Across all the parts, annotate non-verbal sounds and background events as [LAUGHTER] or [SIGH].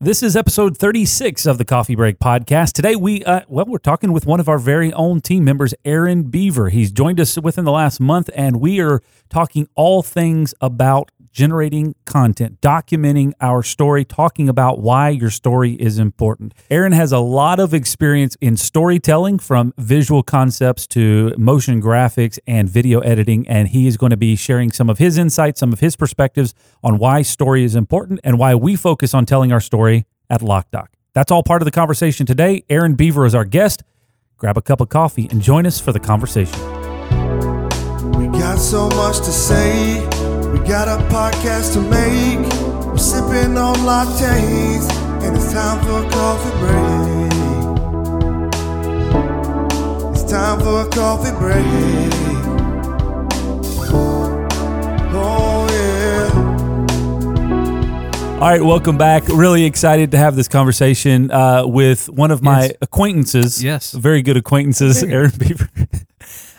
This is episode 36 of the Coffee Break podcast. Today we uh, well we're talking with one of our very own team members, Aaron Beaver. He's joined us within the last month and we are talking all things about generating content, documenting our story, talking about why your story is important. Aaron has a lot of experience in storytelling from visual concepts to motion graphics and video editing and he is going to be sharing some of his insights, some of his perspectives on why story is important and why we focus on telling our story at LockDoc. That's all part of the conversation today. Aaron Beaver is our guest. Grab a cup of coffee and join us for the conversation. We got so much to say. We got a podcast to make. We're sipping on lattes, and it's time for a coffee break. It's time for a coffee break. Oh, yeah. All right, welcome back. Really excited to have this conversation uh, with one of my Yes. acquaintances. Yes. Very good acquaintances, Aaron Beaver.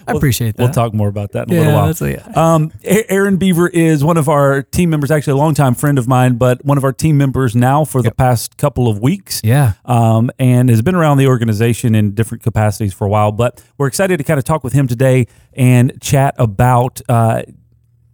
I appreciate that. We'll talk more about that in a little while. that's- yeah. Um, A- Aaron Beaver is one of our team members, actually a longtime friend of mine, but one of our team members now for the past couple of weeks. Yeah. Um, and has been around the organization in different capacities for a while. But we're excited to kind of talk with him today and chat about uh,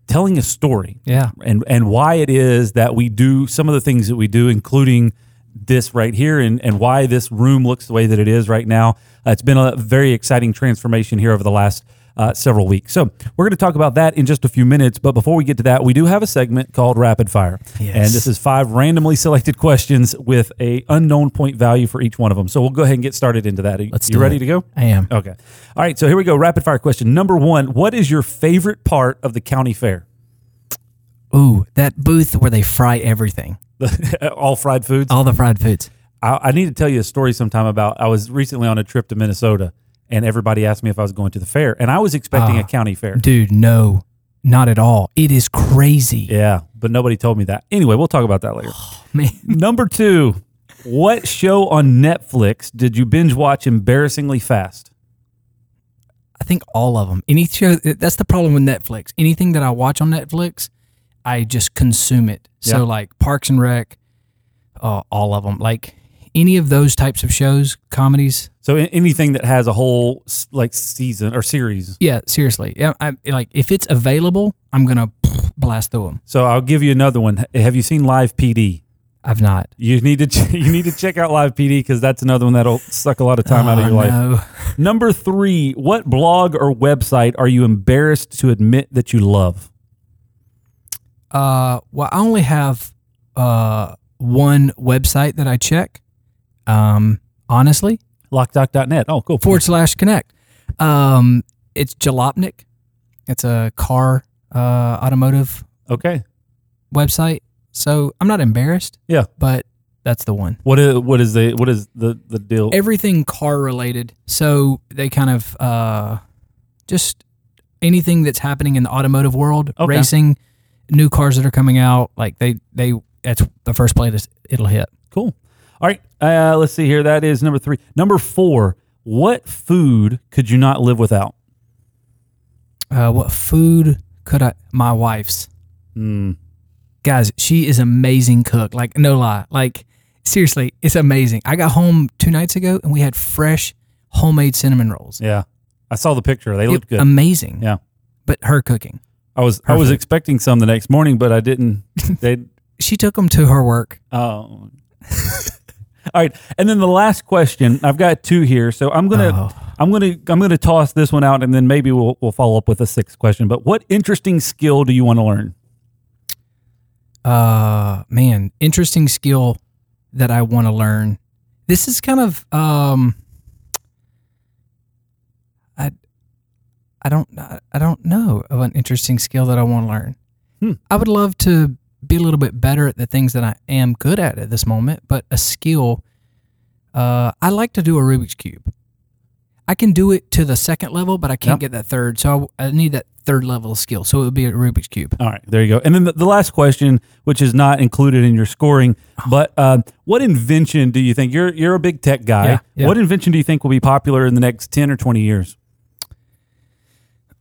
telling a story Yeah. and and why it is that we do some of the things that we do, including this right here, and and why this room looks the way that it is right now. Uh, it's been a very exciting transformation here over the last. Uh, several weeks. So, we're going to talk about that in just a few minutes. But before we get to that, we do have a segment called Rapid Fire. Yes. And this is five randomly selected questions with a unknown point value for each one of them. So, we'll go ahead and get started into that. Are Let's you ready it. to go? I am. Okay. All right. So, here we go. Rapid fire question. Number one What is your favorite part of the county fair? Ooh, that booth where they fry everything, [LAUGHS] All fried foods? all the fried foods. I, I need to tell you a story sometime about. I was recently on a trip to Minnesota, and everybody asked me if I was going to the fair, and I was expecting a Ah. county fair. Dude, no, not at all. It is crazy. Yeah, but nobody told me that. Anyway, we'll talk about that later. Man, [LAUGHS] Number two, what show on Netflix did you binge watch embarrassingly fast? I think all of them. Any show, that's the problem with Netflix. Anything that I watch on Netflix, I just consume it. Yeah. So, like Parks and Rec, uh, all of them. Like any of those types of shows, comedies. So anything that has a whole like season or series. Yeah, seriously. Yeah, I, like if it's available, I'm gonna [LAUGHS] blast through them. So I'll give you another one. Have you seen Live PD? I've not. You need to ch- [LAUGHS] you need to check out Live PD because that's another one that'll suck a lot of time out of Oh, your life. no. Number three, what blog or website are you embarrassed to admit that you love? Uh, well, I only have uh one website that I check. Um, honestly, Lockdoc.net. Oh, cool. forward slash connect. Um, it's Jalopnik. It's a car uh automotive Okay. website. So I'm not embarrassed, Yeah. but that's the one. What is what is the what is the the deal? Everything car related. So they kind of uh just anything that's happening in the automotive world, Okay. racing, new cars that are coming out, like they they that's the first place it'll hit. Cool. All right. Uh, let's see here. That is number three. Number four. What food could you not live without? Uh, what food could I? My wife's Mm. guys. She is amazing cook. Like no lie. Like seriously, it's amazing. I got home two nights ago and we had fresh homemade cinnamon rolls. Yeah. I saw the picture. They It- looked good. Amazing. yeah. But her cooking. I was I was Perfect. expecting some the next morning, but I didn't. [LAUGHS] They She took them to her work. oh. [LAUGHS] All right, and then the last question. I've got two here, so I'm gonna Oh. I'm gonna I'm gonna toss this one out, and then maybe we'll we'll follow up with a sixth question. But what interesting skill do you want to learn? Uh, man, interesting skill that I want to learn. This is kind of um, I, I don't, I don't know of an interesting skill that I want to learn. Hmm. I would love to be a little bit better at the things that I am good at at this moment, but a skill. Uh, I like to do a Rubik's cube. I can do it to the second level, but I can't Yep. get that third. So I, I need that third level of skill. So it would be a Rubik's cube. All right, there you go. And then the, the last question, which is not included in your scoring, [SIGHS] but uh, what invention do you think you're you're a big tech guy? Yeah, yeah. What invention do you think will be popular in the next ten or twenty years?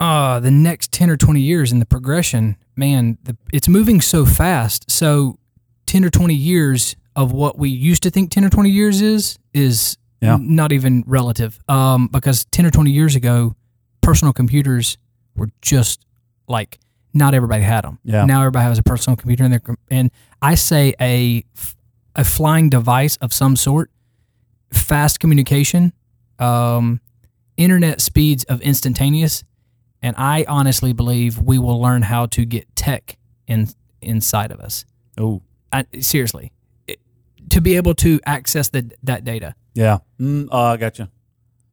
uh, the next 10 or 20 years in the progression, man, the, it's moving so fast. So 10 or 20 years, of what we used to think 10 or 20 years is is Yeah. n- not even relative. Um, because 10 or 20 years ago, personal computers were just like not everybody had them. Yeah. Now everybody has a personal computer in their com- and I say a a flying device of some sort, fast communication, um, internet speeds of instantaneous, and I honestly believe we will learn how to get tech in inside of us. Oh, seriously, to be able to access the, that data. yeah. Mm, oh, I got you.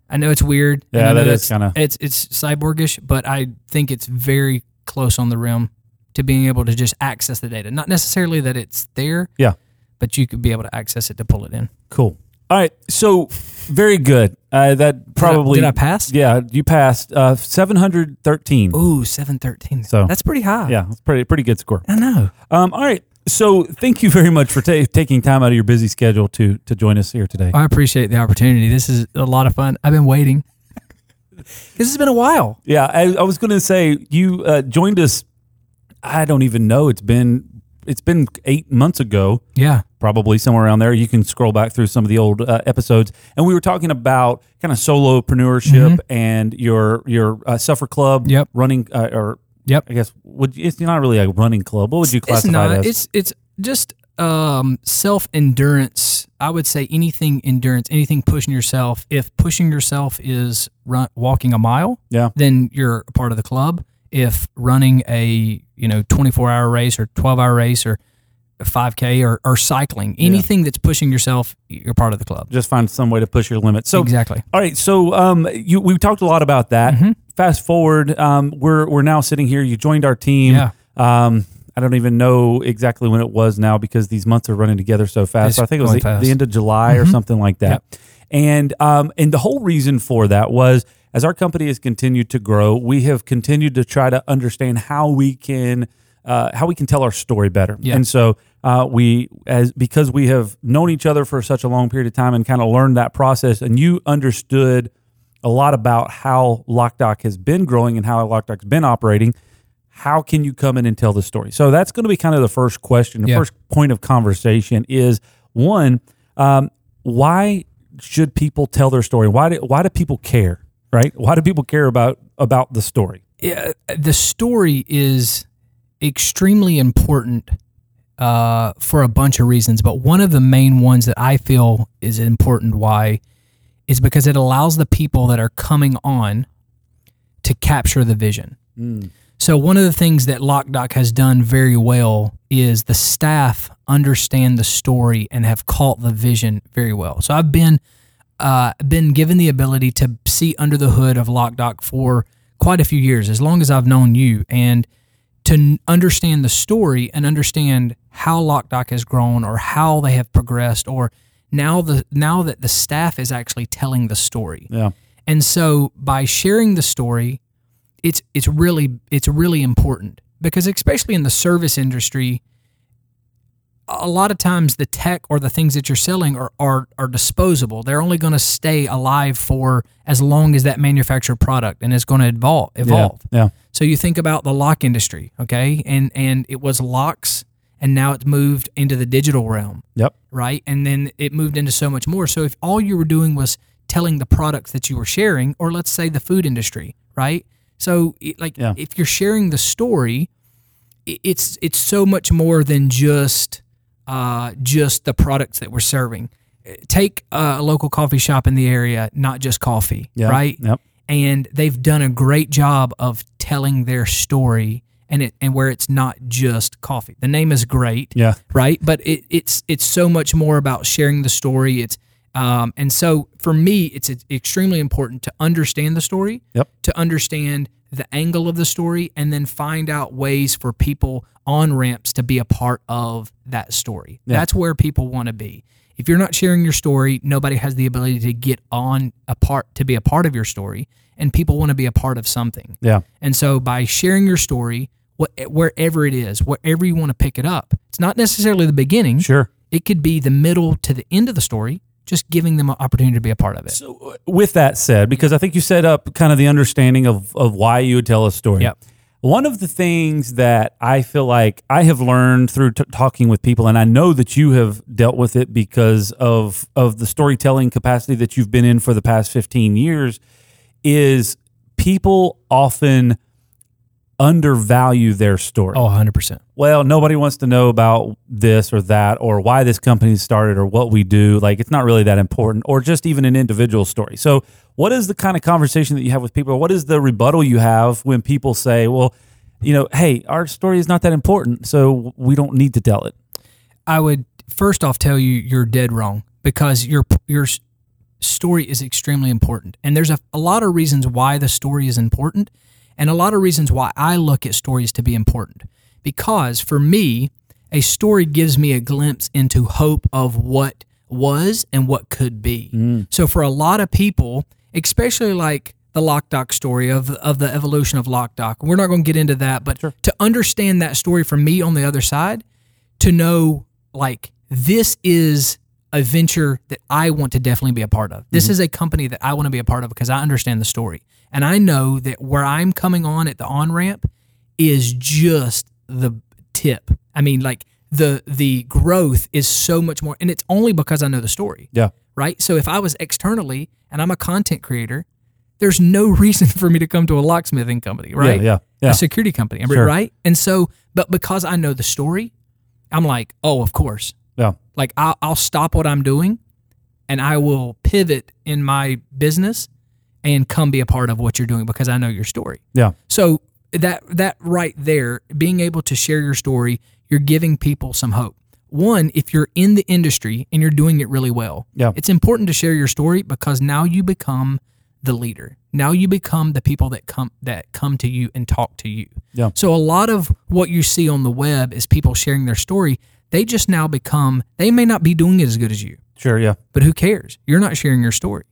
I know it's weird. Yeah, that is kinda- it's it's cyborgish, but I think it's very close on the rim to being able to just access the data. Not necessarily that it's there, Yeah. but you could be able to access it to pull it in. Cool. All right. So very good. Uh, that probably did I pass? Yeah, you passed. Uh, seven hundred thirteen. Ooh, seven thirteen. So- that's pretty high. Yeah, it's pretty pretty good score. I know. Um, all right. So thank you very much for ta- taking time out of your busy schedule to to join us here today. I appreciate the opportunity. This is a lot of fun. I've been waiting. [LAUGHS] This has been a while. Yeah, I, I was going to say you uh, joined us. I don't even know. It's been it's been eight months ago, Yeah. probably somewhere around there. You can scroll back through some of the old uh, episodes, and we were talking about kind of solopreneurship and your your uh, suffer club. Mm-hmm. Yep. running uh, or Yep. I guess would it's not really a running club. What would you it's classify not. it as? It's it's just um, self endurance. I would say anything endurance, anything pushing yourself. If pushing yourself is run, walking a mile, yeah, then you're a part of the club. If running a you know 24 hour race or 12 hour race or 5K or, or cycling, anything that's pushing yourself, you're part of the club. just find some way to push your limits. So exactly. All right, so um, you we talked a lot about that. Mm-hmm. Fast forward, um, we're we're now sitting here. You joined our team. Yeah. Um, I don't even know exactly when it was now because these months are running together so fast. So I think it was the. Mm-hmm. the end of July or something like that. And um, and the whole reason for that was as our company has continued to grow, we have continued to try to understand how we can uh, how we can tell our story better. Yeah. And so uh, we as because we have known each other for such a long period of time and kind of learned that process, and you understood a lot about how LockDoc has been growing and how LockDoc's been operating. How can you come in and tell the story? So that's going to be kind of the first question. The Yeah. first point of conversation is one: um, Why should people tell their story? Why do why do people care? Right? Why do people care about about the story? yeah, the story is extremely important uh, for a bunch of reasons, but one of the main ones that I feel is important why is because it allows the people that are coming on to capture the vision. So one of the things that LockDoc has done very well is the staff understand the story and have caught the vision very well. So I've been uh, been given the ability to see under the hood of LockDoc for quite a few years, as long as I've known you, and to understand the story and understand how LockDoc has grown or how they have progressed, or now the now that the staff is actually telling the story. Yeah. And so by sharing the story, it's it's really it's really important because especially in the service industry, a lot of times the tech or the things that you're selling are are, are disposable. They're only going to stay alive for as long as that manufactured product and it's going to evolve evolve. Yeah. So you think about the lock industry, okay? And and it was locks and now it's moved into the digital realm Yep. right? And then it moved into so much more. So if all you were doing was telling the products that you were sharing, or let's say the food industry, right? So it- like Yeah. if you're sharing the story, it's it's so much more than just uh, just the products that we're serving. Uh, Take a local coffee shop in the area, not just coffee, Yeah. right? Yep. and they've done a great job of telling their story and it and where it's not just coffee. The name is great, Yeah. right? But it, it's it's so much more about sharing the story. It's um, and so for me, it's, it's extremely important to understand the story, Yep. to understand the angle of the story, and then find out ways for people on ramps to be a part of that story. That's where people want to be. If you're not sharing your story, nobody has the ability to get on a part to be a part of your story, and people want to be a part of something. Yeah. And so by sharing your story, what, wherever it is, wherever you want to pick it up, it's not necessarily the beginning. Sure. It could be the middle to the end of the story, just giving them an opportunity to be a part of it. So, uh, with that said, because I think you set up kind of the understanding of, of why you would tell a story. Yep. One of the things that I feel like I have learned through t- talking with people, and I know that you have dealt with it because of of the storytelling capacity that you've been in for the past fifteen years, is people often undervalue their story. Oh, 100%. Well, nobody wants to know about this or that or why this company started or what we do. Like it's not really that important or just even an individual story. So, what is the kind of conversation that you have with people? What is the rebuttal you have when people say, "Well, you know, hey, our story is not that important, so we don't need to tell it." I would first off tell you you're dead wrong because your your story is extremely important, and there's a, a lot of reasons why the story is important, and a lot of reasons why I look at stories to be important. Because for me, a story gives me a glimpse into hope of what was and what could be. Mm. So for a lot of people, especially like the LockDoc story of of the evolution of LockDoc, we're not going to get into that, but to understand that story from me on the other side, to know like this is a venture that I want to definitely be a part of. This mm-hmm. is a company that I want to be a part of because I understand the story. And I know that where I'm coming on at the on ramp is just the tip. I mean, like the the growth is so much more and it's only because I know the story. Yeah. Right? So if I was externally and I'm a content creator, there's no [LAUGHS] reason for me to come to a locksmithing company, right? Yeah, yeah, yeah. A security company, Sure. right? And so, but because I know the story, I'm like, oh, of course. Yeah. Like I'll, I'll stop what I'm doing and I will pivot in my business and come be a part of what you're doing because I know your story. Yeah. So that that right there, being able to share your story, you're giving people some hope. One, if you're in the industry and you're doing it really well, Yeah. it's important to share your story because now you become the leader. Now you become the people that come that come to you and talk to you. Yeah. So a lot of what you see on the web is people sharing their story. They just now become they may not be doing it as good as you, Sure, yeah. but who cares? You're not sharing your story.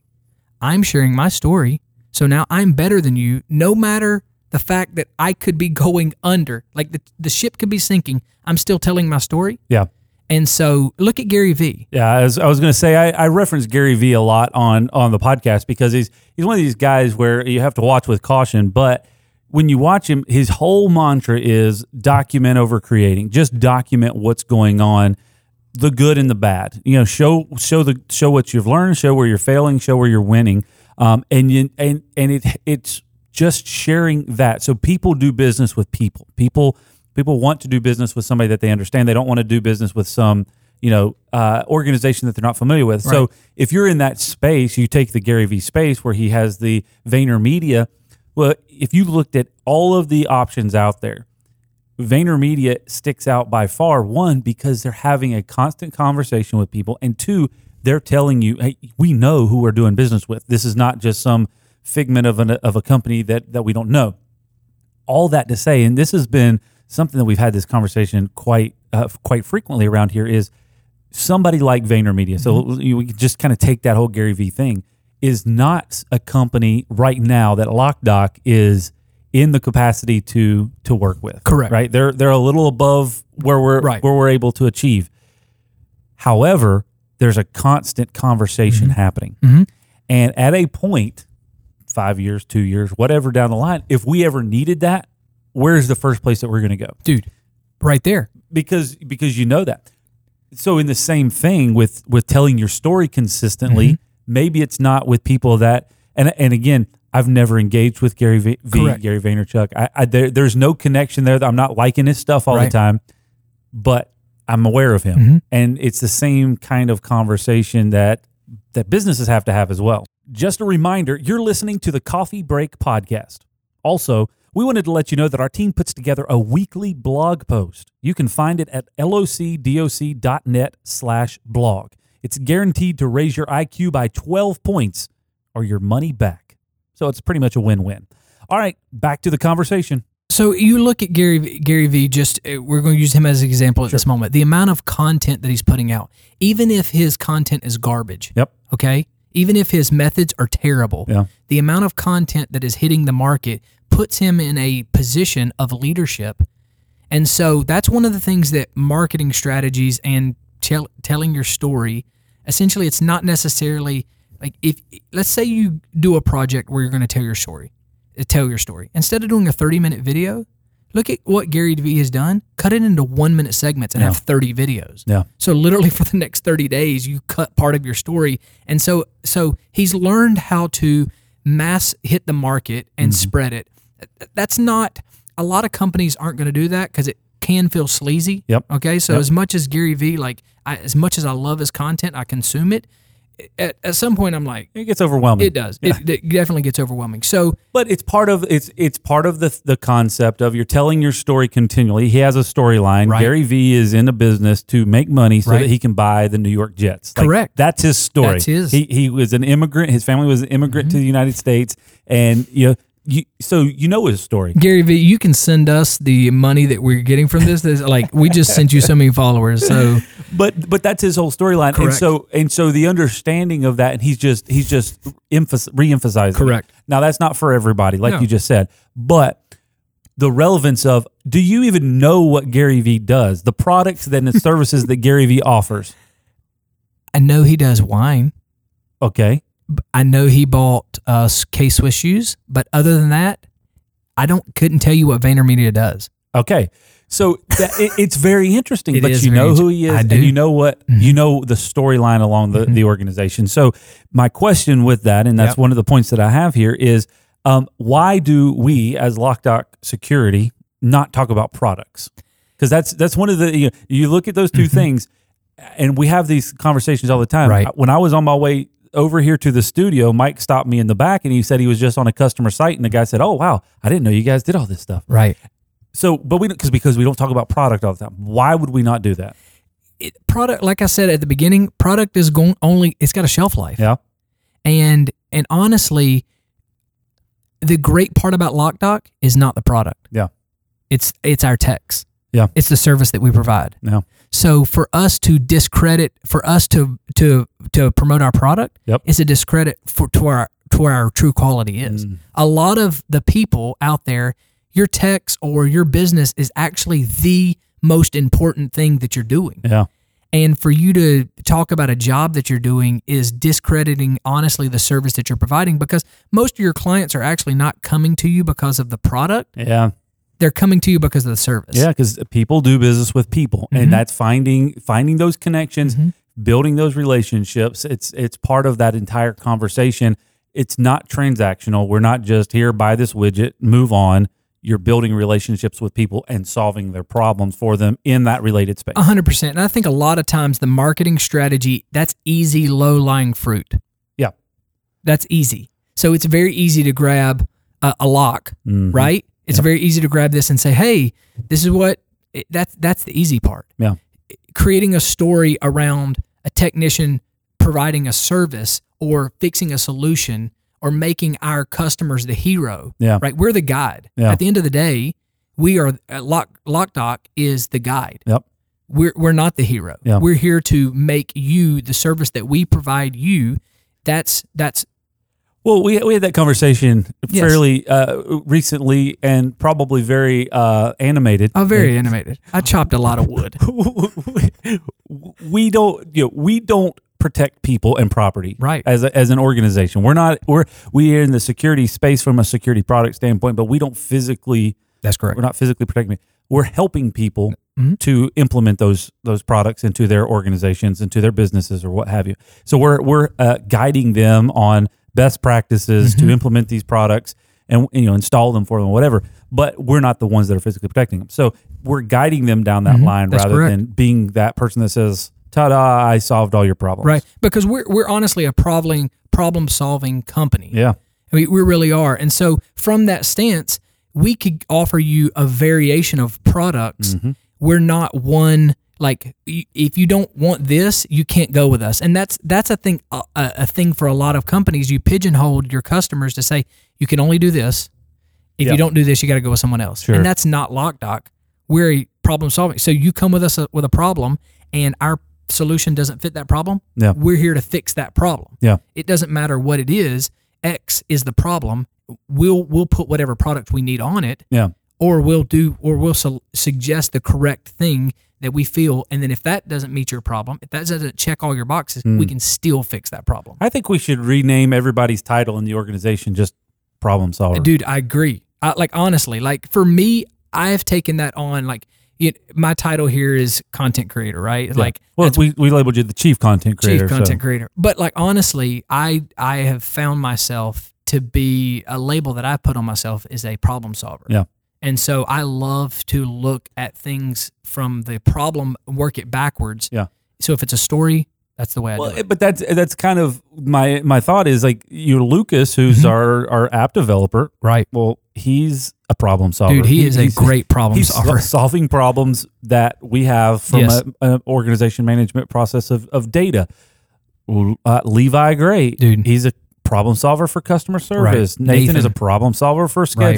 I'm sharing my story. So now I'm better than you, no matter the fact that I could be going under. Like the, the ship could be sinking. I'm still telling my story. Yeah. And so look at Gary Vee. Yeah, I was, I was going to say I, I reference Gary Vee a lot on on the podcast because he's he's one of these guys where you have to watch with caution. But when you watch him, his whole mantra is document over creating. Just document what's going on, the good and the bad. You know, show show the show what you've learned, show where you're failing, show where you're winning, um, and you and and it it's just sharing that. So people do business with people. People people want to do business with somebody that they understand. They don't want to do business with some you know uh, organization that they're not familiar with. So if you're in that space, you take the Gary Vee space where he has the VaynerMedia. Well, if you looked at all of the options out there, VaynerMedia sticks out by far. One, because they're having a constant conversation with people, and two, they're telling you, "Hey, we know who we're doing business with. This is not just some figment of an of a company that that we don't know." All that to say, and this has been something that we've had this conversation quite uh, quite frequently around here is somebody like VaynerMedia. So you we just kind of take that whole Gary Vee thing is not a company right now that LockDoc is in the capacity to to work with. Correct. Right. They're they're a little above where we're Right. where we're able to achieve. However, there's a constant conversation Mm-hmm. happening. And at a point, five years, two years, whatever down the line, if we ever needed that, where's the first place that we're going to go? Dude, right there. because because you know that. So in the same thing with with telling your story consistently, Mm-hmm. maybe it's not with people that and and again, I've never engaged with Gary Vee, v Gary Vaynerchuk. I, I there, there's no connection there. I'm not liking his stuff all Right. the time, but I'm aware of him, Mm-hmm. and it's the same kind of conversation that that businesses have to have as well. Just a reminder, you're listening to the Coffee Break podcast. Also, we wanted to let you know that our team puts together a weekly blog post. You can find it at lockdoc.net slash blog. It's guaranteed to raise your IQ by 12 points or your money back. So it's pretty much a win-win. All right, back to the conversation. So you look at Gary V- Gary Vee. Just uh, we're going to use him as an example at this moment. The amount of content that he's putting out, even if his content is garbage. Yep. Okay. Even if his methods are terrible, Yeah. the amount of content that is hitting the market puts him in a position of leadership. And so that's one of the things that marketing strategies and tell, telling your story, essentially, it's not necessarily like if, let's say you do a project where you're going to tell your story, uh, tell your story. Instead of doing a 30 minute video, Look at what Gary Vee has done. Cut it into one minute segments and Yeah. have 30 videos. Yeah. So literally [LAUGHS] for the next 30 days, you cut part of your story. And so so he's learned how to mass hit the market and Mm-hmm. spread it. That's not a lot of companies aren't going to do that because it can feel sleazy. Yep. Okay. So Yep. as much as Gary Vee, like I, as much as I love his content, I consume it. At, at some point, I'm like, It gets overwhelming. it does. It, it definitely gets overwhelming. So But it's part of it's it's part of the the concept of you're telling your story continually. He has a storyline. Right. Gary Vee is in a business to make money so Right. that he can buy the New York Jets. Like, Correct. That's his story. That's his. Mm-hmm. He he was an immigrant. His family was an immigrant to the United States, and you know. You, so you know his story. Gary Vee, you can send us the money that we're getting from this. Like we just sent you so many followers. So [LAUGHS] but but that's his whole storyline and Correct. so and so the understanding of that and he's just he's just emphasis, re-emphasizing it. Correct. now that's not for everybody like No. you just said but the relevance of do you even know what Gary Vee does the products and the [LAUGHS] services that Gary Vee offers I know he does wine. okay I know he bought uh, K Swiss shoes, but other than that, I don't couldn't tell you what VaynerMedia does. okay so that, it, it's very interesting [LAUGHS] It but you know who he is and. Mm-hmm. you know what you know the storyline along the, the organization so my question with that and that's Yep. one of the points that I have here is um, why do we as LockDoc security not talk about products because that's that's one of the you, know, you look at those 2 things and we have these conversations all the time Right. when I was on my way over here to the studio Mike stopped me in the back and he said he was just on a customer site and the guy said oh wow I didn't know you guys did all this stuff Right. so, but we because because we don't talk about product all the time. Why would we not do that? It, product, like I said at the beginning, product is going only. It's got a shelf life. Yeah, And and honestly, the great part about LockDoc is not the product. yeah, It's it's our techs. Yeah. It's the service that we provide. yeah, So for us to discredit, for us to to to promote our product, Yep. it's a discredit for to our to where our true quality is. Mm. A lot of the people out there, your techs or your business is actually the most important thing that you're doing. yeah, And for you to talk about a job that you're doing is discrediting honestly the service that you're providing because most of your clients are actually not coming to you because of the product. yeah, They're coming to you because of the service. yeah. Because people do business with people, Mm-hmm. and that's finding finding those connections, building those relationships. It's it's part of that entire conversation. It's not transactional. We're not just here buy this widget, move on. You're building relationships with people and solving their problems for them in that related space. A hundred percent. And I think a lot of times the marketing strategy, that's easy, low lying fruit. Yeah. That's easy. So it's very easy to grab a, a lock, Mhm. right? It's very easy to grab this and say, "Hey, this is what." It, that's that's the easy part. Yeah. Creating a story around a technician providing a service or fixing a solution or making our customers the hero. Yeah. Right. We're the guide. Yeah. At the end of the day, we are uh, Lock LockDoc is the guide Yep. we're we're not the hero. Yeah. We're here to make you the service that we provide you. That's that's Well, we we had that conversation Yes. fairly uh, recently and probably very uh, animated. oh very animated. I chopped a lot of wood. [LAUGHS] we don't you know we don't protect people and property Right. as a, as an organization we're not we're we are in the security space from a security product standpoint but we don't physically That's correct. we're not physically protecting we're helping people Mhm. to implement those those products into their organizations into their businesses or what have you so we're we're uh, guiding them on best practices Mm-hmm. to implement these products and you know install them for them whatever but we're not the ones that are physically protecting them so we're guiding them down that line Mm-hmm. That's rather correct. than being that person that says ta-da i solved all your problems Right. Because we're we're honestly a problem problem solving company. yeah We, we really are. And so from that stance, we could offer you a variation of products. Mm-hmm. We're not one like if you don't want this, you can't go with us. And that's that's a thing a, a thing for a lot of companies. You pigeonhole your customers to say you can only do this. If Yeah. you don't do this, you got to go with someone else. Sure. And that's not LockDoc. We're a problem solving. So you come with us uh, with a problem, and our solution doesn't fit that problem. Yeah. We're here to fix that problem. yeah It doesn't matter what it is. X is the problem. We'll we'll put whatever product we need on it, yeah or we'll do, or we'll su- suggest the correct thing that we feel. And then if that doesn't meet your problem, if that doesn't check all your boxes, Hmm. we can still fix that problem. i think we should rename everybody's title in the organization just problem solver Dude, I agree. I, like honestly, like for me, I have taken that on. Like it, my title here is content creator, right? Like well, we, we labeled you the chief content creator. chief content so. creator. But like honestly, I I have found myself to be a label that I put on myself is a problem solver. Yeah. And so I love to look at things from the problem, work it backwards. Yeah. So if it's a story, that's the way I Well, do it. but that's that's kind of my my thought is like you Lucas, who's Mhm. our our app developer. Right. Well, he's a problem solver. Dude, he is a great problem he's solver. [LAUGHS] solving problems that we have from Yes. a, a organization management process of, of data. Uh, Levi Gray, Dude. he's a problem solver for customer service. Right. Nathan, is a problem solver for Right.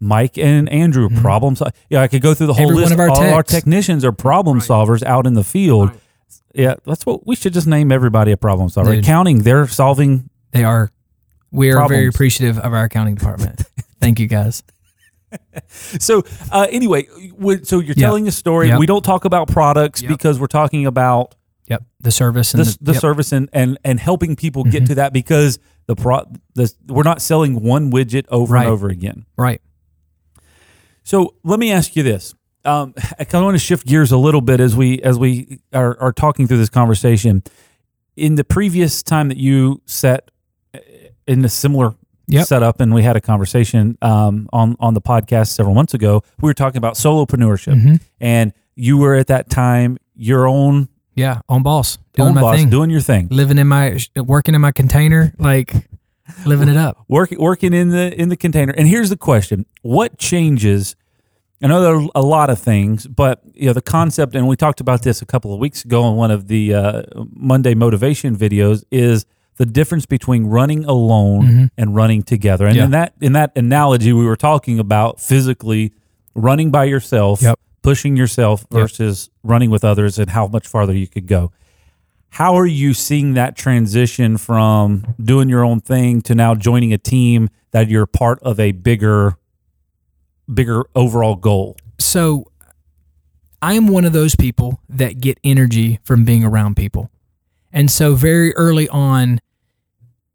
Scheduling. Mike and Andrew, Mhm. problem solver. Yeah, I could go through the whole Every one list. of our All our technicians are problem Right. solvers out in the field. Right. Yeah, that's what we should just name everybody a problem solver. Dude. Accounting, they're solving. They are. We are very appreciative of our accounting department. [LAUGHS] Thank you guys. [LAUGHS] So, uh, anyway, so you're Yeah. telling a story. Yep. We don't talk about products Yep. because we're talking about Yep. The service and the, the, the yep. service and, and and helping people get Mhm. to that because the pro the, we're not selling one widget over Right. and over again. Right. So let me ask you this. Um, [LAUGHS] I kind of want to shift gears a little bit as we as we are, are talking through this conversation. In the previous time that you set uh, in a similar Yep. setup, and we had a conversation um, on on the podcast several months ago, we were talking about solopreneurship, Mhm. and you were at that time your own Yeah. On boss. Doing own my boss, thing. doing your thing. living in my working in my container like living it up working working in the in the container. And here's the question: What changes? I know there are a lot of things, but you know the concept, and we talked about this a couple of weeks ago in one of the uh, Monday motivation videos, is the difference between running alone Mhm. and running together. And Yeah. in that in that analogy, we were talking about physically running by yourself, Yep. pushing yourself Yep. versus running with others, and how much farther you could go. How are you seeing that transition from doing your own thing to now joining a team that you're part of a bigger, bigger overall goal? so i am one of those people that get energy from being around people. And so very early on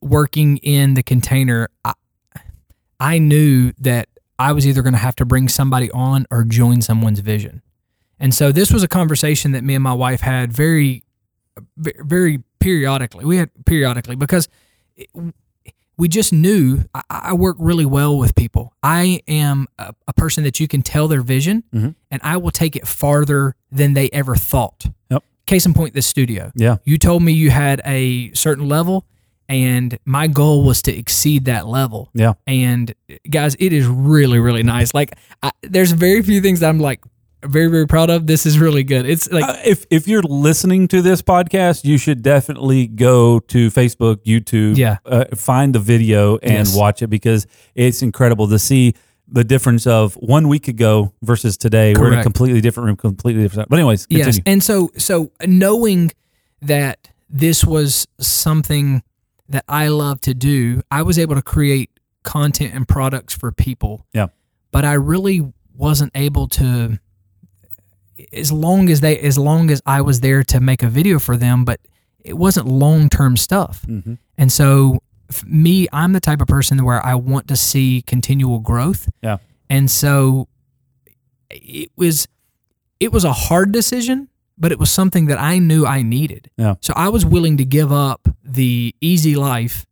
working in the container i, I knew that i was either going to have to bring somebody on or join someone's vision. And so this was a conversation that me and my wife had very very periodically. We had periodically because we just knew I, I work really well with people. I am a, a person that you can tell their vision, Mhm. and I will take it farther than they ever thought. Yep. Case in point, this studio. Yeah. You told me you had a certain level, and my goal was to exceed that level. Yeah. And guys, it is really, really nice. Like, I, there's very few things that I'm like very, very proud of. This is really good. It's like, Uh, if if you're listening to this podcast, you should definitely go to Facebook, YouTube, Yeah. uh, find the video and Yes. watch it because it's incredible to see the difference of one week ago versus today. We're in a completely different room, completely different. But anyways, continue. Yes, and so so knowing that this was something that I love to do, I was able to create content and products for people. Yeah. But I really wasn't able to as long as they as long as I was there to make a video for them, but it wasn't long-term stuff. Mhm. And so me, I'm the type of person where I want to see continual growth. Yeah. And so it was it was a hard decision, but it was something that I knew I needed. Yeah. So I was willing to give up the easy life,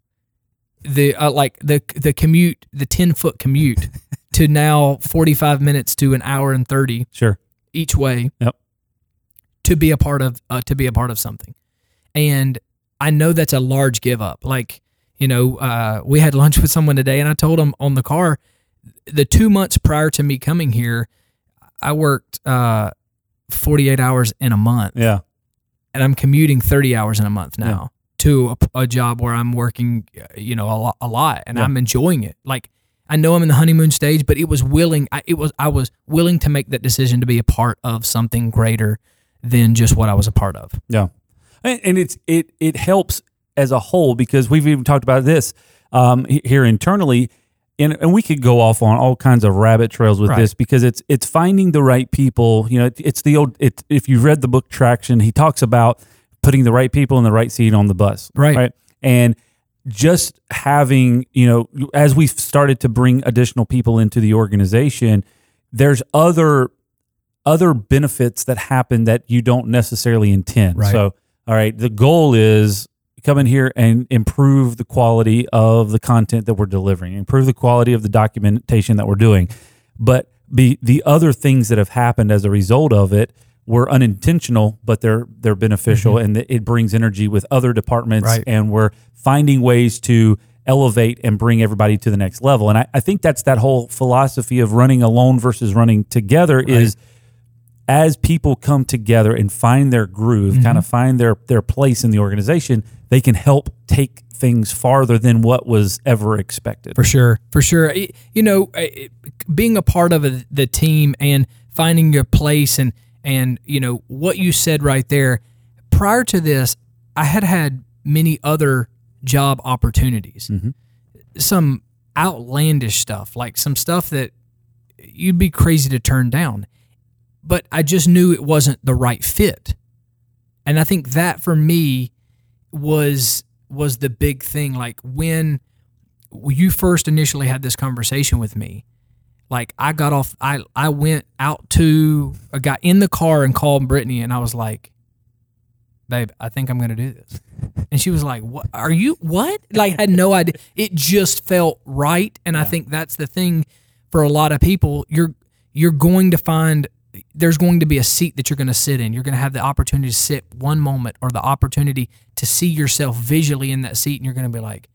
the uh, like the the commute, the 10 foot commute [LAUGHS] to now 45 minutes to an hour and 30 Sure. Each way. Yep. To be a part of uh, to be a part of something. And I know that's a large give up. Like, you know, uh, we had [LAUGHS] lunch with someone today and I told them on the car the 2 months prior to me coming here, I worked uh 48 hours in a month Yeah. and I'm commuting 30 hours in a month now to a, a job where I'm working, uh, you know, a lot, a lot and Yeah. I'm enjoying it. Like I know I'm in the honeymoon stage, but it was willing, I, it was, I was willing to make that decision to be a part of something greater than just what I was a part of. Yeah, and, and it's it it helps as a whole because we've even talked about this um, here internally, and and we could go off on all kinds of rabbit trails with Right. this because it's it's finding the right people. You know, it, it's the old. It if you read the book Traction, he talks about putting the right people in the right seat on the bus. Right. Right. And just having you know as we've started to bring additional people into the organization there's other other benefits that happen that you don't necessarily intend. Right. So, all right, the goal is come in here and improve the quality of the content that we're delivering, improve the quality of the documentation that we're doing. But the the other things that have happened as a result of it were unintentional, but they're they're beneficial, and it brings energy with other departments, Right. and we're finding ways to elevate and bring everybody to the next level. And I, I think that's that whole philosophy of running alone versus running together is as people come together and find their groove, Mm-hmm. kind of find their their place in the organization, they can help take things farther than what was ever expected. For sure, for sure. You know, being a part of a, the team and finding your place and and you know what you said right there. Prior to this, I had had many other job opportunities. Mm-hmm. Some outlandish stuff, like some stuff that you'd be crazy to turn down. But I just knew it wasn't the right fit. And I think that for me was was the big thing like when you first initially had this conversation with me like i got off i i went out to i got in the car and called brittany and i was like babe i think i'm gonna do this. And she was like what are you what? Like had no idea. It just felt right and i think that's the thing for a lot of people. You're you're going to find there's going to be a seat that you're going to sit in. You're going to have the opportunity to sit one moment or the opportunity to see yourself visually in that seat and you're going to be like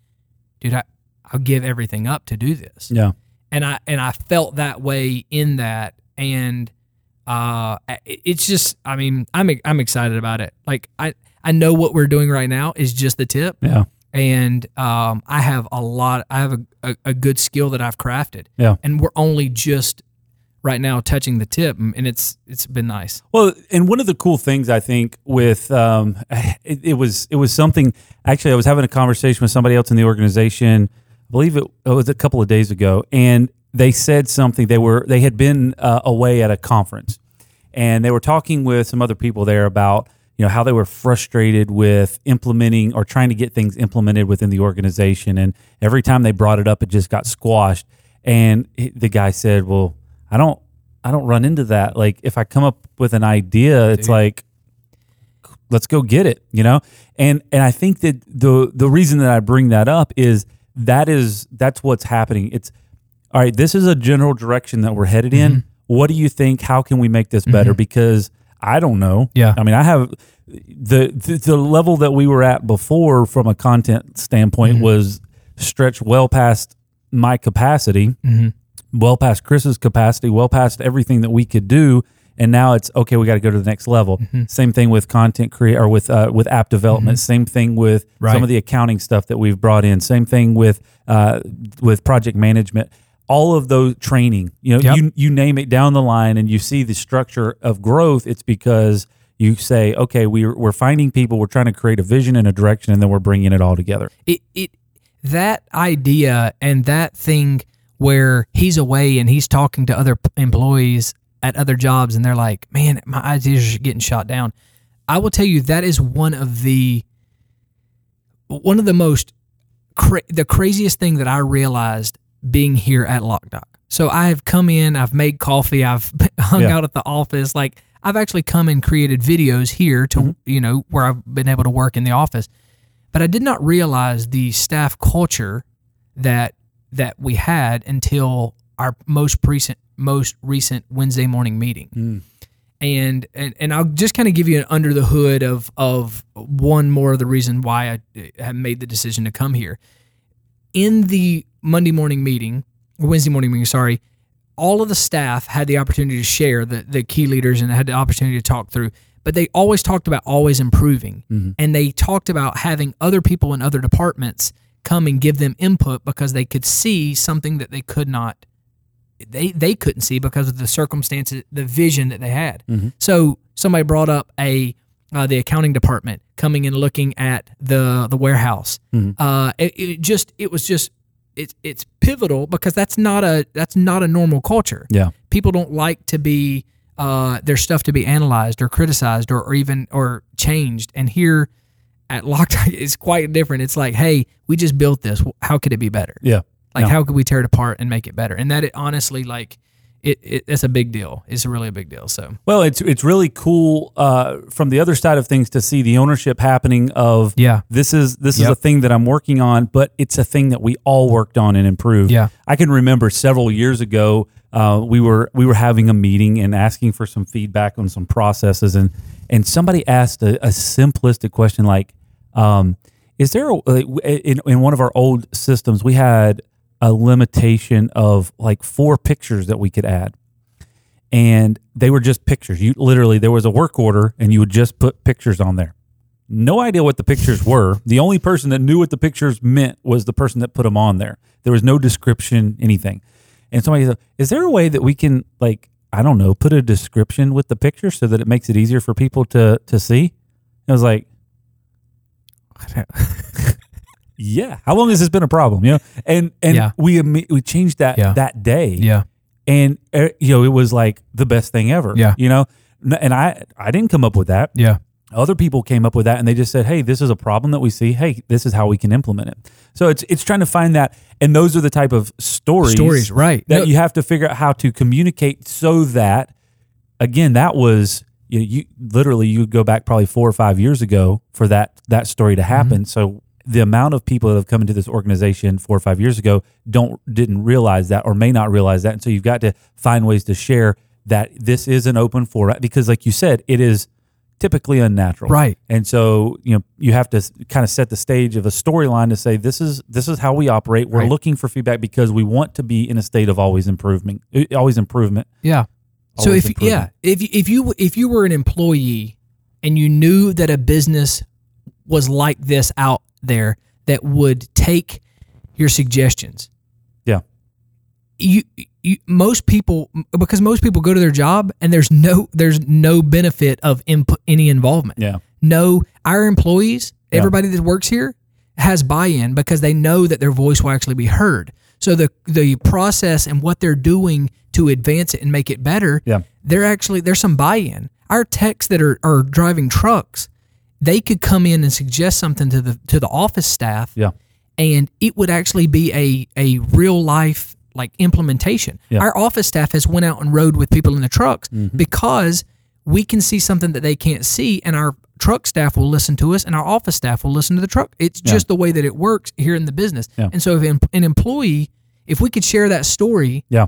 dude I, i'll give everything up to do this. Yeah. And I and I felt that way in that, and uh, it's just I mean I'm I'm excited about it. Like I I know what we're doing right now is just the tip, Yeah. and um, I have a lot. I have a, a, a good skill that I've crafted, Yeah. and we're only just right now touching the tip, and it's it's been nice. Well, and one of the cool things I think with um, [LAUGHS] it, it was it was something. Actually, I was having a conversation with somebody else in the organization. I believe it, it was a couple of days ago, and they said something. They were they had been uh, away at a conference, and they were talking with some other people there about you know how they were frustrated with implementing or trying to get things implemented within the organization, and every time they brought it up, it just got squashed. And the guy said, "Well, I don't." I don't run into that. Like if I come up with an idea, it's like let's go get it, you know? And and I think that the the reason that I bring that up is that is that's what's happening. It's all right, this is a general direction that we're headed in. Mm-hmm. What do you think? How can we make this better? Mm-hmm. Because I don't know. Yeah. I mean, I have the, the the level that we were at before from a content standpoint mm-hmm. was stretched well past my capacity well past Chris's capacity, well past everything that we could do. And now it's okay. We got to go to the next level. Mm-hmm. Same thing with content create or with uh, with app development. Same thing with Right. some of the accounting stuff that we've brought in. Same thing with uh, with project management. All of those training. You know, Yep. you you name it down the line, and you see the structure of growth. It's because you say, okay, we're we're finding people. We're trying to create a vision and a direction, and then we're bringing it all together. it it that idea and that thing where he's away and he's talking to other employees at other jobs and they're like, "Man, my ideas are getting shot down." I will tell you that is one of the one of the most cra- the craziest thing that I realized being here at LockDoc. So I have come in, I've made coffee, I've [LAUGHS] hung Yeah. out at the office. Like I've actually come and created videos here to mm-hmm. you know where I've been able to work in the office but I did not realize the staff culture that that we had until our most recent most recent Wednesday morning meeting. Hmm. And, and and I'll just kind of give you an under the hood of of one more of the reason why I have made the decision to come here. In the Monday morning meeting, or Wednesday morning meeting, sorry, all of the staff had the opportunity to share the, the key leaders and had the opportunity to talk through but they always talked about always improving mm-hmm. and they talked about having other people in other departments come and give them input because they could see something that they could not they they couldn't see because of the circumstances the vision that they had so somebody brought up a uh, the accounting department coming and looking at the the warehouse uh, it, it just it was just it's it's pivotal because that's not a that's not a normal culture Yeah. people don't like to be uh, their stuff to be analyzed or criticized or, or even or changed. And here at Lockdown, [LAUGHS] it's quite different. It's like, hey, we just built this. How could it be better? Yeah. Like, No. how could we tear it apart and make it better? And that it honestly, like, it, it it's a big deal. It's really a big deal. So Well, it's it's really cool uh, from the other side of things to see the ownership happening of Yeah. this is this is a thing that I'm working on, but it's a thing that we all worked on and improved. Yeah. I can remember several years ago uh, we were we were having a meeting and asking for some feedback on some processes and and somebody asked a, a simplistic question like, um, is there a, in in one of our old systems we had a limitation of like four pictures that we could add and they were just pictures. You literally there was a work order and you would just put pictures on there. No idea what the pictures were. The only person that knew what the pictures meant was the person that put them on there. There was no description, anything. And somebody said, "Is there a way that we can like I don't know, put a description with the picture so that it makes it easier for people to to see?" And I was like, [LAUGHS] "Yeah, how long has this been a problem?" You know, and and Yeah. we we changed that Yeah. that day. Yeah, and uh, you know it was like the best thing ever. Yeah. you know? And i i didn't come up with that. Yeah, other people came up with that and they just said hey this is a problem that we see. Hey this is how we can implement it. So it's it's trying to find that and those are the type of stories Stories, right. that No- you have to figure out how to communicate so that again that was you, know, you literally you go back probably four or five years ago for that that story to happen. So the amount of people that have come into this organization four or five years ago don't didn't realize that or may not realize that and so you've got to find ways to share that this is an open forum because like you said it is typically unnatural Right. and so you know you have to kind of set the stage of a storyline to say this is this is how we operate we're Right. looking for feedback because we want to be in a state of always improvement uh, always improvement yeah. So if yeah, if you- if you if you were an employee and you knew that a business was like this out there that would take your suggestions, yeah you, you most people because most people go to their job and there's no there's no benefit of input any involvement. yeah No, our employees, Yeah. everybody that works here has buy-in because they know that their voice will actually be heard. So the the process and what they're doing to advance it and make it better, Yeah. they're actually there's some buy-in. Our techs that are, are driving trucks, they could come in and suggest something to the to the office staff yeah and it would actually be a a real life like implementation. Yeah. Our office staff has went out and rode with people in the trucks Mm-hmm. because we can see something that they can't see, and our truck staff will listen to us, and our office staff will listen to the truck. It's just the way that it works here in the business. Yeah. And so, if an, an employee, if we could share that story, yeah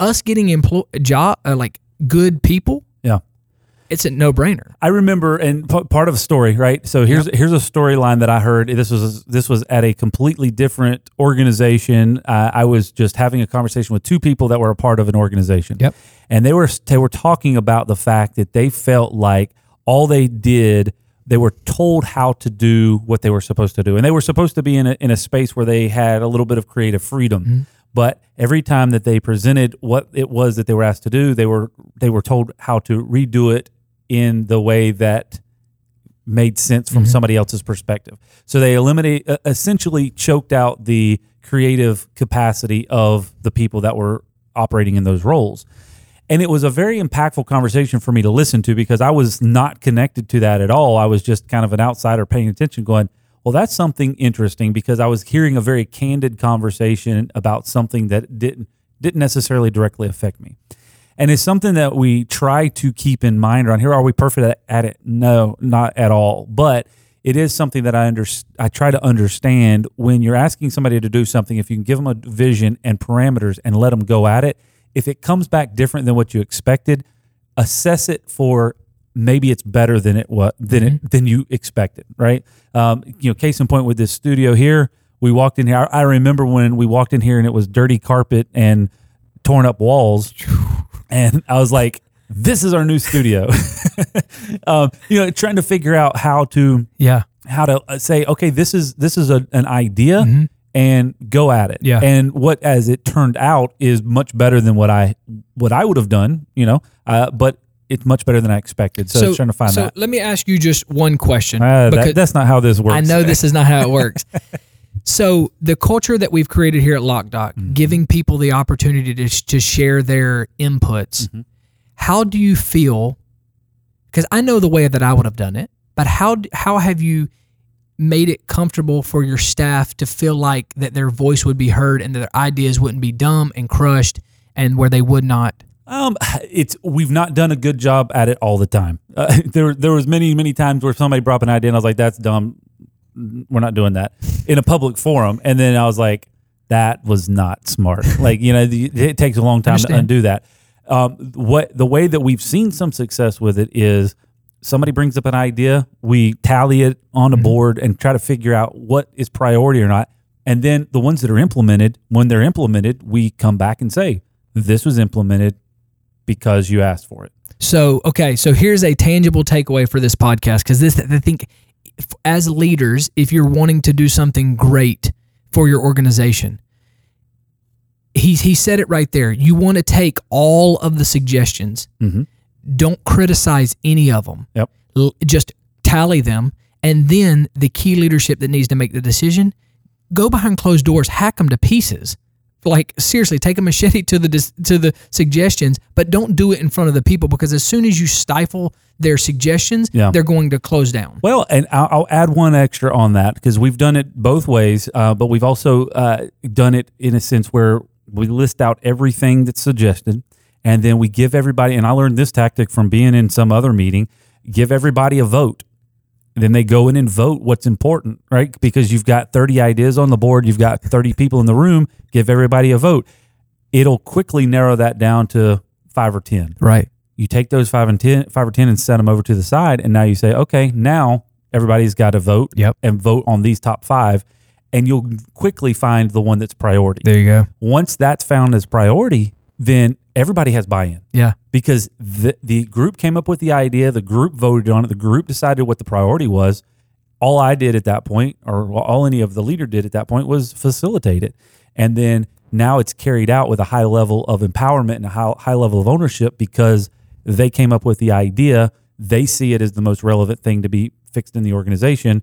us getting employ job uh, like good people, yeah it's a no brainer. I remember, and p- part of a story, right? So here's here's a storyline that I heard. This was this was at a completely different organization. Uh, I was just having a conversation with two people that were a part of an organization. Yep. and they were they were talking about the fact that they felt like all they did. They were told how to do what they were supposed to do, and they were supposed to be in a, in a space where they had a little bit of creative freedom. But every time that they presented what it was that they were asked to do, they were they were told how to redo it in the way that made sense from somebody else's perspective. So they eliminate uh, essentially choked out the creative capacity of the people that were operating in those roles. And it was a very impactful conversation for me to listen to because I was not connected to that at all. I was just kind of an outsider paying attention going, well, that's something interesting because I was hearing a very candid conversation about something that didn't didn't necessarily directly affect me. And it's something that we try to keep in mind around here. Are we perfect at, it? No, not at all. But it is something that I under, I try to understand when you're asking somebody to do something. If you can give them a vision and parameters and let them go at it, if it comes back different than what you expected, assess it for maybe it's better than it was than it than you expected. Right? Um, you know, case in point with this studio here, we walked in here. I, I remember when we walked in here and it was dirty carpet and torn up walls and I was like, "This is our new studio." [LAUGHS] um, you know, trying to figure out how to Yeah. how to uh, say, "Okay, this is this is a, an idea." And go at it. Mm-hmm. Yeah. And what, as it turned out, is much better than what I what I would have done. You know, uh, but it's much better than I expected. So, it's trying to find so that. let me ask you just one question. Uh, that- because- That's not how this works. I know this is not how it works. [LAUGHS] so the culture that we've created here at LockDoc, Mm-hmm. giving people the opportunity to to share their inputs. Mm-hmm. How do you feel? Because I know the way that I would have done it, but how how have you made it comfortable for your staff to feel like that their voice would be heard and that their ideas wouldn't be dumb and crushed and where they would not. Um, [SIGHS] it's we've not done a good job at it all the time. Uh, [LAUGHS] there, there was many, many times where somebody brought up an idea and I was like, "That's dumb. We're not doing that in a public forum." And then I was like, "That was not smart." [LAUGHS] like you know, it takes a long time to undo that. Um, what the way that we've seen some success with it is somebody brings up an idea, we tally it on a board and try to figure out what is priority or not. And then the ones that are implemented, when they're implemented, we come back and say, "This was implemented because you asked for it." So, okay, so here's a tangible takeaway for this podcast because this, I think, as leaders, if you're wanting to do something great for your organization, he he said it right there. You want to take all of the suggestions. Mhm. Don't criticize any of them. Yep. L- just tally them, and then the key leadership that needs to make the decision, go behind closed doors, hack them to pieces. Like seriously, take a machete to the to the suggestions, but don't do it in front of the people because as soon as you stifle their suggestions, Yeah. they're going to close down. Well, and I'll, I'll add one extra on that because we've done it both ways, uh, but we've also uh, done it in a sense where we list out everything that's suggested, and then we give everybody. And I learned this tactic from being in some other meeting: give everybody a vote. Then they go in and vote what's important, right? Because you've got 30 ideas on the board, you've got 30 people in the room. Give everybody a vote. It'll quickly narrow that down to five or 10 Right. you take those five and ten, five or ten, and set them over to the side, and now you say, okay, now everybody's got to vote Yep. and vote on these top five, and you'll quickly find the one that's priority. There you go. Once that's found as priority, then everybody has buy-in Yeah. because the the group came up with the idea, the group voted on it, the group decided what the priority was. All I did at that point, or all any of the leader did at that point, was facilitate it, and then now it's carried out with a high level of empowerment and a high, high level of ownership because they came up with the idea. They see it as the most relevant thing to be fixed in the organization,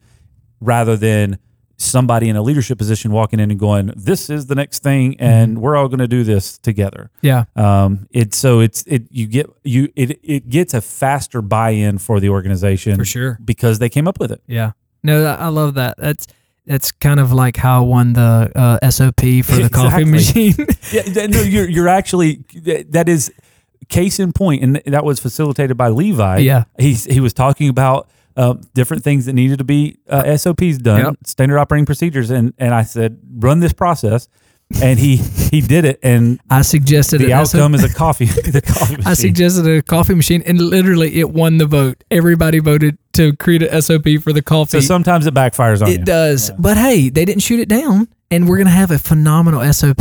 rather than somebody in a leadership position walking in and going, "This is the next thing, and we're all going to do this together." Yeah. Um, it's so it's it you get you it it gets a faster buy-in for the organization For sure. because they came up with it. Yeah. No, I love that. That's that's kind of like how I won the uh, SOP for the coffee machine. [LAUGHS] Yeah, no, you're you're actually that is case in point, and that was facilitated by Levi. Yeah. he's he was talking about. Um, different things that needed to be uh, SOPs done, Yep. standard operating procedures, and and I said run this process, and he he did it, and I suggested the SOP outcome is a [LAUGHS] coffee the coffee machine. I suggested a coffee machine, and literally it won the vote. Everybody voted to create a SOP for the coffee. so sometimes it backfires on you. it does, but hey, they didn't shoot it down, and we're gonna have a phenomenal SOP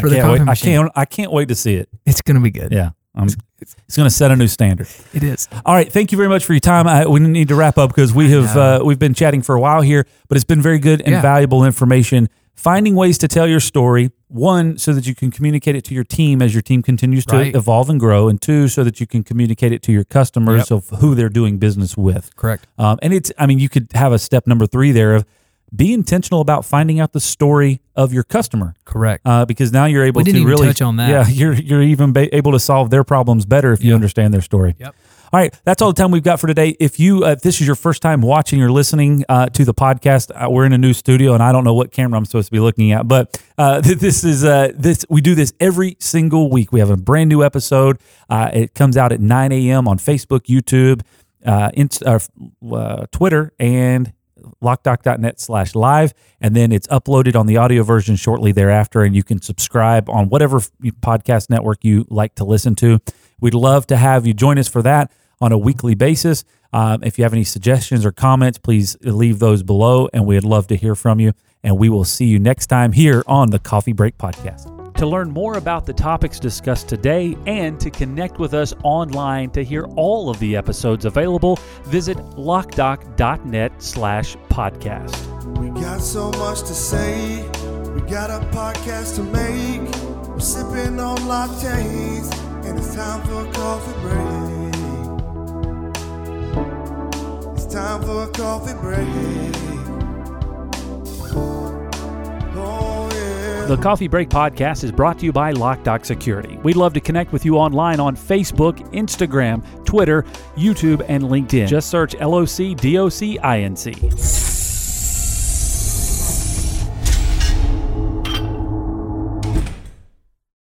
for the coffee wait. I machine. can't I can't wait to see it. It's gonna be good. Yeah. Um, it's going to set a new standard. It is. All right, thank you very much for your time. I, we need to wrap up because we have uh, we've been chatting for a while here, but it's been very good and Yeah. valuable information. Finding ways to tell your story, one, so that you can communicate it to your team as your team continues to Right. evolve and grow, and two, so that you can communicate it to your customers of who they're doing business with. Correct. Um, and it's, I mean, you could have a step number three there of be intentional about finding out the story of your customer Correct. uh, because now you're able We didn't to really touch on that. Yeah, you're you're even ba- able to solve their problems better if you understand their story. Yep. All right, that's all the time we've got for today. If you uh, if this is your first time watching or listening uh, to the podcast, uh, we're in a new studio and I don't know what camera I'm supposed to be looking at, but uh, [LAUGHS] this is uh, this we do this every single week. We have a brand new episode. Uh, it comes out at 9 a.m. on Facebook, YouTube, uh, Inst- uh, uh, Twitter, and lockdoc.net slash live and then it's uploaded on the audio version shortly thereafter and you can subscribe on whatever podcast network you like to listen to. We'd love to have you join us for that on a weekly basis. Um, if you have any suggestions or comments please leave those below and we'd love to hear from you and we will see you next time here on the coffee break podcast to learn more about the topics discussed today and to connect with us online to hear all of the episodes available, visit lockdoc.net slash podcast. We got so much to say. We got a podcast to make. We're sipping on lattes, and it's time for a coffee break. It's time for a coffee break. Oh. The Coffee Break Podcast is brought to you by LockDoc Security. We'd love to connect with you online on Facebook, Instagram, Twitter, YouTube, and LinkedIn. Just search L O C D O C I N C.